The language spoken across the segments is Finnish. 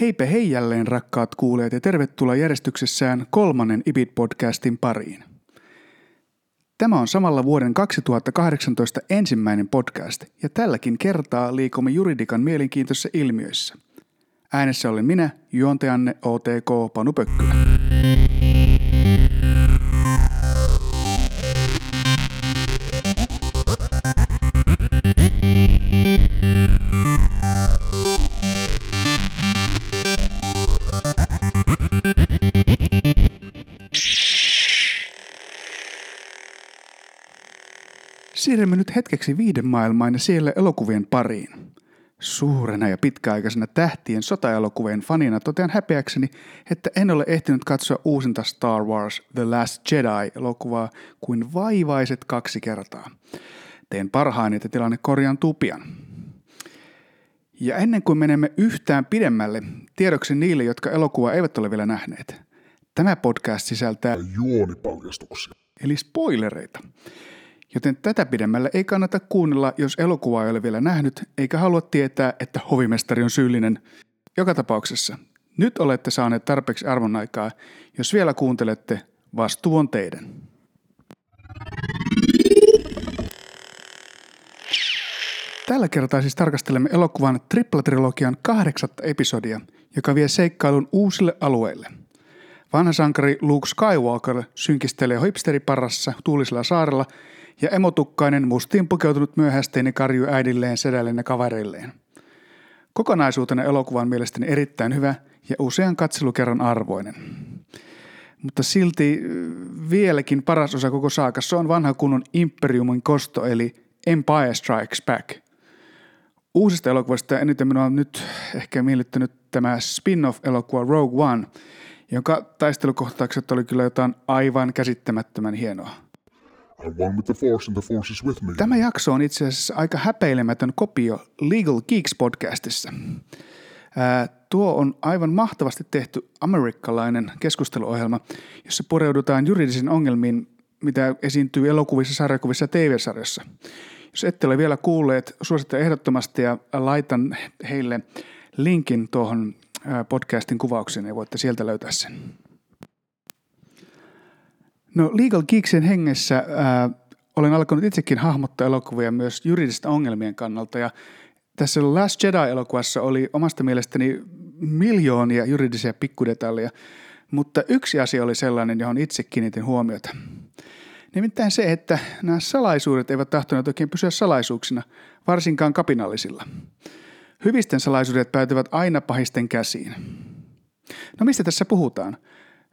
Heipä hei jälleen rakkaat kuulijat ja tervetuloa järjestyksessään kolmannen IBIT-podcastin pariin. Tämä on samalla vuoden 2018 ensimmäinen podcast ja tälläkin kertaa liikumme juridikan mielenkiintoisissa ilmiöissä. Äänessä olen minä, juontajanne OTK Panu Pökkylä. Siirrymme nyt hetkeksi viiden maailmaan ja siellä elokuvien pariin. Suurena ja pitkäaikaisena tähtien sotaelokuvien fanina totean häpeäkseni, että en ole ehtinyt katsoa uusinta Star Wars The Last Jedi-elokuvaa kuin vaivaiset kaksi kertaa. Teen parhaani, että tilanne korjaantuu pian. Ja ennen kuin menemme yhtään pidemmälle, tiedoksi niille, jotka elokuvaa eivät ole vielä nähneet. Tämä podcast sisältää juonipaljastuksia. eli spoilereita. Joten tätä pidemmälle ei kannata kuunnella, jos elokuvaa ei ole vielä nähnyt, eikä halua tietää, että hovimestari on syyllinen. Joka tapauksessa, nyt olette saaneet tarpeeksi arvon aikaa. Jos vielä kuuntelette, vastuu on teidän. Tällä kertaa siis tarkastelemme elokuvan triplatrilogian kahdeksatta episodia, joka vie seikkailun uusille alueille. Vanha sankari Luke Skywalker synkistelee hipsteriparrassa tuulisella saarella ja emotukkainen mustiin pukeutunut myöhästeinen karju äidilleen, sedälleen ja kavereilleen. Kokonaisuutena elokuva on mielestäni erittäin hyvä ja usean katselukerran arvoinen. Mutta silti vieläkin paras osa koko saakassa on vanha kunnon Imperiumin kosto eli Empire Strikes Back. Uusista elokuvista eniten minua on nyt ehkä miellyttänyt tämä spin-off-elokuva Rogue One, jonka taistelukohtaukset oli kyllä jotain aivan käsittämättömän hienoa. I'm one with the Tämä jakso on itse asiassa aika häpeilemätön kopio Legal Geeks podcastissa. Tuo on aivan mahtavasti tehty amerikkalainen keskusteluohjelma, jossa pureudutaan juridisiin ongelmiin, mitä esiintyy elokuvissa, sarjakuvissa ja TV-sarjassa. Jos ette ole vielä kuulleet, suosittelen ehdottomasti ja laitan heille linkin tuohon podcastin kuvaukseen ja voitte sieltä löytää sen. No Legal Geeksin hengessä ää, olen alkanut itsekin hahmottaa elokuvia myös juridisten ongelmien kannalta ja tässä Last Jedi-elokuvassa oli omasta mielestäni miljoonia juridisia pikkudetaljeja, mutta yksi asia oli sellainen, johon itse kiinnitin huomiota. Nimittäin se, että nämä salaisuudet eivät tahtoneet oikein pysyä salaisuuksina, varsinkaan kapinallisilla. Hyvisten salaisuudet päätyvät aina pahisten käsiin. No mistä tässä puhutaan?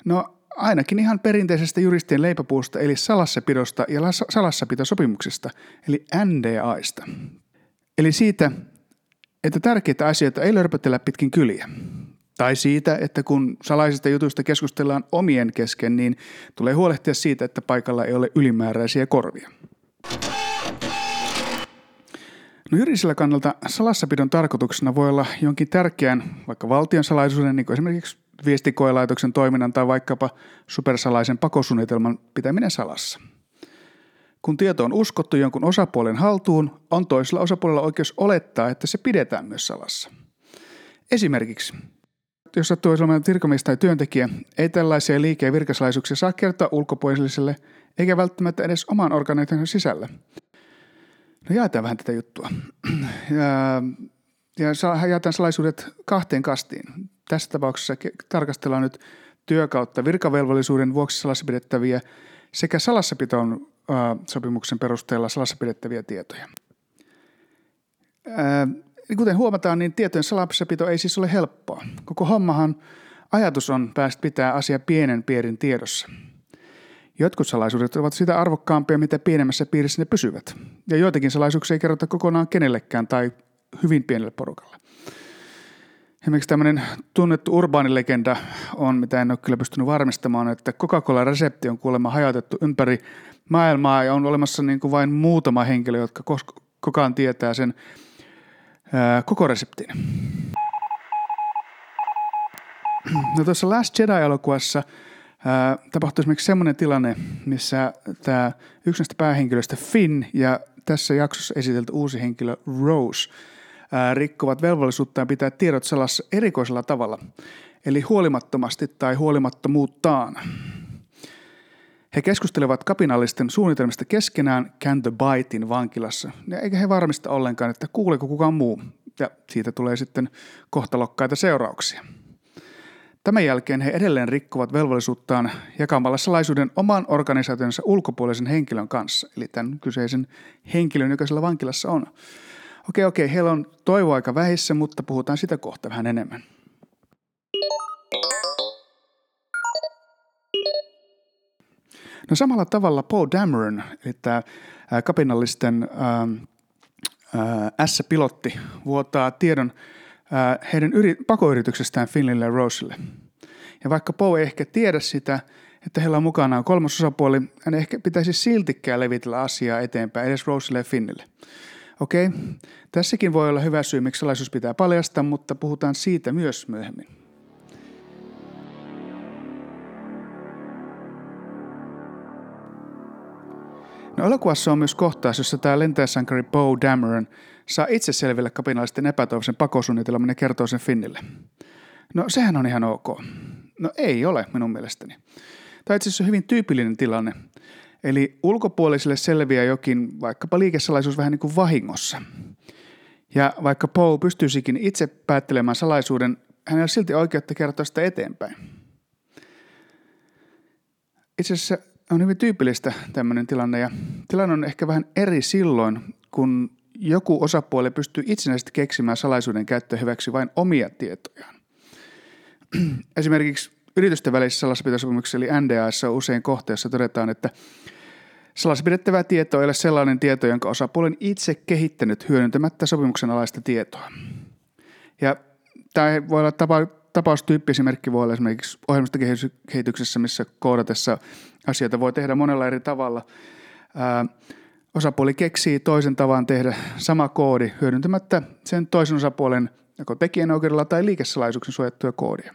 No ainakin ihan perinteisestä juristien leipäpuusta eli salassapidosta ja salassapitosopimuksesta eli NDAista. Eli siitä, että tärkeitä asioita ei lörpötellä pitkin kyliä. Tai siitä, että kun salaisista jutuista keskustellaan omien kesken, niin tulee huolehtia siitä, että paikalla ei ole ylimääräisiä korvia. No juridisella kannalta salassapidon tarkoituksena voi olla jonkin tärkeän, vaikka valtion salaisuuden, niin kuin esimerkiksi viestikoelaitoksen toiminnan tai vaikkapa supersalaisen pakosuunnitelman pitäminen salassa. Kun tieto on uskottu jonkun osapuolen haltuun, on toisella osapuolella oikeus olettaa, että se pidetään myös salassa. Esimerkiksi, jos sattuu olemaan virkamies tai työntekijä, ei tällaisia liike- ja virkasalaisuuksia saa kertoa ulkopuoliselle eikä välttämättä edes oman organisaation sisällä. No jaetaan vähän tätä juttua. Ja, ja jaetaan salaisuudet kahteen kastiin tässä tapauksessa tarkastellaan nyt työkautta virkavelvollisuuden vuoksi salassa pidettäviä sekä salassapiton sopimuksen perusteella salassa pidettäviä tietoja. Ää, kuten huomataan, niin tietojen salassapito ei siis ole helppoa. Koko hommahan ajatus on päästä pitää asia pienen piirin tiedossa. Jotkut salaisuudet ovat sitä arvokkaampia, mitä pienemmässä piirissä ne pysyvät. Ja joitakin salaisuuksia ei kerrota kokonaan kenellekään tai hyvin pienelle porukalle. Esimerkiksi tämmöinen tunnettu urbaanilegenda on, mitä en ole kyllä pystynyt varmistamaan, että Coca-Cola-resepti on kuulemma hajautettu ympäri maailmaa ja on olemassa niin kuin vain muutama henkilö, jotka koko ajan tietää sen ää, koko reseptin. No tuossa Last Jedi-elokuvassa tapahtui esimerkiksi semmoinen tilanne, missä tämä yksi näistä päähenkilöistä Finn ja tässä jaksossa esitelty uusi henkilö Rose – rikkovat velvollisuuttaan pitää tiedot salassa erikoisella tavalla, eli huolimattomasti tai huolimattomuuttaan. He keskustelevat kapinallisten suunnitelmista keskenään Canto Baitin vankilassa, ja eikä he varmista ollenkaan, että kuuleeko kukaan muu, ja siitä tulee sitten kohtalokkaita seurauksia. Tämän jälkeen he edelleen rikkovat velvollisuuttaan jakamalla salaisuuden oman organisaationsa ulkopuolisen henkilön kanssa, eli tämän kyseisen henkilön, joka siellä vankilassa on. Okei, okei, heillä on toivoaika vähissä, mutta puhutaan sitä kohta vähän enemmän. No samalla tavalla Paul Dameron, eli tämä kapinallisten S-pilotti, vuotaa tiedon heidän yri- pakoyrityksestään Finlille ja Roselle. Ja vaikka Poe ei ehkä tiedä sitä, että heillä on mukanaan kolmas osapuoli, hän ehkä pitäisi siltikään levitellä asiaa eteenpäin edes Roselle ja Finnille. Okei, tässäkin voi olla hyvä syy, miksi salaisuus pitää paljastaa, mutta puhutaan siitä myös myöhemmin. No elokuvassa on myös kohtaus, jossa tämä lentäjäsankari Bo Dameron saa itse selville kapinallisten epätoivoisen pakosuunnitelman ja kertoo sen Finnille. No sehän on ihan ok. No ei ole minun mielestäni. Tämä itse asiassa hyvin tyypillinen tilanne. Eli ulkopuolisille selviää jokin vaikkapa liikesalaisuus vähän niin kuin vahingossa. Ja vaikka Paul pystyisikin itse päättelemään salaisuuden, hänellä on silti oikeutta kertoa sitä eteenpäin. Itse asiassa on hyvin tyypillistä tämmöinen tilanne ja tilanne on ehkä vähän eri silloin, kun joku osapuoli pystyy itsenäisesti keksimään salaisuuden käyttöön hyväksi vain omia tietojaan. Esimerkiksi yritysten välisissä salassapitosopimuksissa eli NDAissa on usein kohteessa todetaan, että Salaspidettävä tieto ei ole sellainen tieto, jonka osapuoli on itse kehittänyt hyödyntämättä sopimuksen alaista tietoa. Ja tämä voi olla tapa, tapaustyyppiesimerkki voi olla esimerkiksi ohjelmistokehityksessä, missä koodatessa asioita voi tehdä monella eri tavalla. Ää, osapuoli keksii toisen tavan tehdä sama koodi hyödyntämättä sen toisen osapuolen joko tekijänoikeudella tai liikesalaisuuksen suojattuja koodia.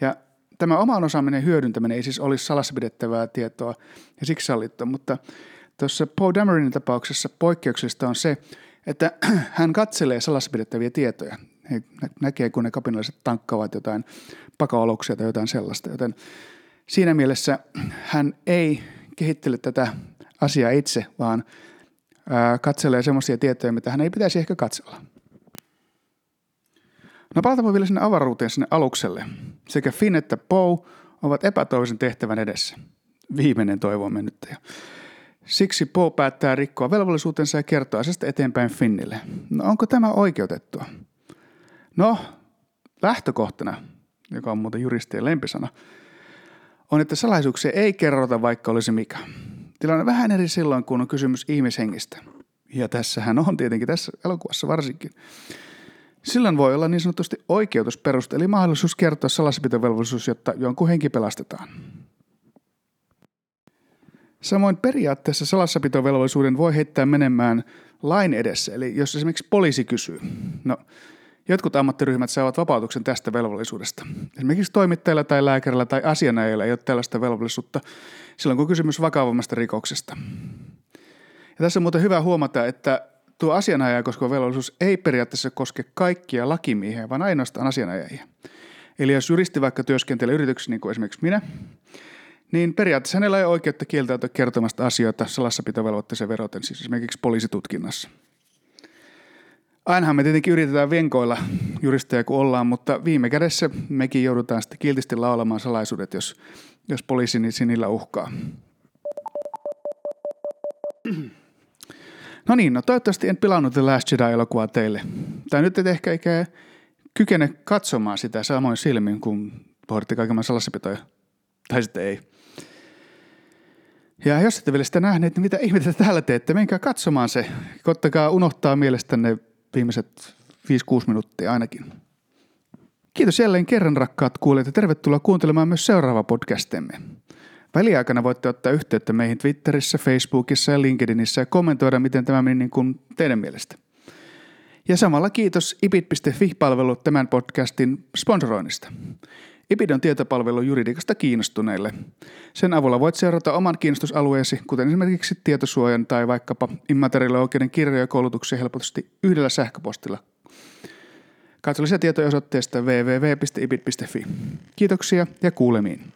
Ja tämä oman osaaminen hyödyntäminen ei siis olisi salassa pidettävää tietoa ja siksi sallittu, mutta tuossa Paul Dameronin tapauksessa poikkeuksellista on se, että hän katselee salassa pidettäviä tietoja. He näkee, kun ne kapinalliset tankkaavat jotain pakaoluksia tai jotain sellaista, joten siinä mielessä hän ei kehittele tätä asiaa itse, vaan katselee semmoisia tietoja, mitä hän ei pitäisi ehkä katsella. No palataanpa vielä sinne avaruuteen sinne alukselle. Sekä Finn että Poe ovat epätoivisen tehtävän edessä. Viimeinen toivo on mennyt. Ja siksi Poe päättää rikkoa velvollisuutensa ja kertoa asiasta eteenpäin Finnille. No onko tämä oikeutettua? No, lähtökohtana, joka on muuten juristien lempisana, on, että salaisuuksia ei kerrota vaikka olisi mikä. Tilanne on vähän eri silloin, kun on kysymys ihmishengistä. Ja tässähän on tietenkin tässä elokuvassa varsinkin. Silloin voi olla niin sanotusti oikeutusperuste, eli mahdollisuus kertoa salassapitovelvollisuus, jotta jonkun henki pelastetaan. Samoin periaatteessa salassapitovelvollisuuden voi heittää menemään lain edessä, eli jos esimerkiksi poliisi kysyy. No, jotkut ammattiryhmät saavat vapautuksen tästä velvollisuudesta. Esimerkiksi toimittajilla tai lääkärillä tai asianajilla ei ole tällaista velvollisuutta silloin, kun kysymys vakavammasta rikoksesta. Ja tässä on muuten hyvä huomata, että tuo asianajaja koskeva velvollisuus ei periaatteessa koske kaikkia lakimiehiä, vaan ainoastaan asianajajia. Eli jos juristi vaikka työskentelee yrityksessä, niin kuin esimerkiksi minä, niin periaatteessa hänellä ei ole oikeutta kieltäytyä kertomasta asioita salassapitovelvoitteeseen veroten, siis esimerkiksi poliisitutkinnassa. Ainahan me tietenkin yritetään venkoilla juristeja kun ollaan, mutta viime kädessä mekin joudutaan sitten kiltisti laulamaan salaisuudet, jos, jos poliisi niin sinillä uhkaa. No niin, no toivottavasti en pilannut The Last Jedi-elokuvaa teille. Tai nyt et ehkä eikä kykene katsomaan sitä samoin silmin, kun pohditte kaiken salassapitoja. Tai sitten ei. Ja jos ette vielä sitä nähneet, niin mitä ihmettä täällä teette? Menkää katsomaan se. Koittakaa unohtaa mielestänne viimeiset 5-6 minuuttia ainakin. Kiitos jälleen kerran rakkaat kuulijat ja tervetuloa kuuntelemaan myös seuraava podcastemme. Väliaikana voitte ottaa yhteyttä meihin Twitterissä, Facebookissa ja LinkedInissä ja kommentoida, miten tämä meni niin kuin teidän mielestä. Ja samalla kiitos ipit.fi-palvelu tämän podcastin sponsoroinnista. IPID on tietopalvelu juridiikasta kiinnostuneille. Sen avulla voit seurata oman kiinnostusalueesi, kuten esimerkiksi tietosuojan tai vaikkapa immateriaalioikeuden kirjoja ja koulutuksia helposti yhdellä sähköpostilla Katso lisätietoja osoitteesta www.ibit.fi. Kiitoksia ja kuulemiin.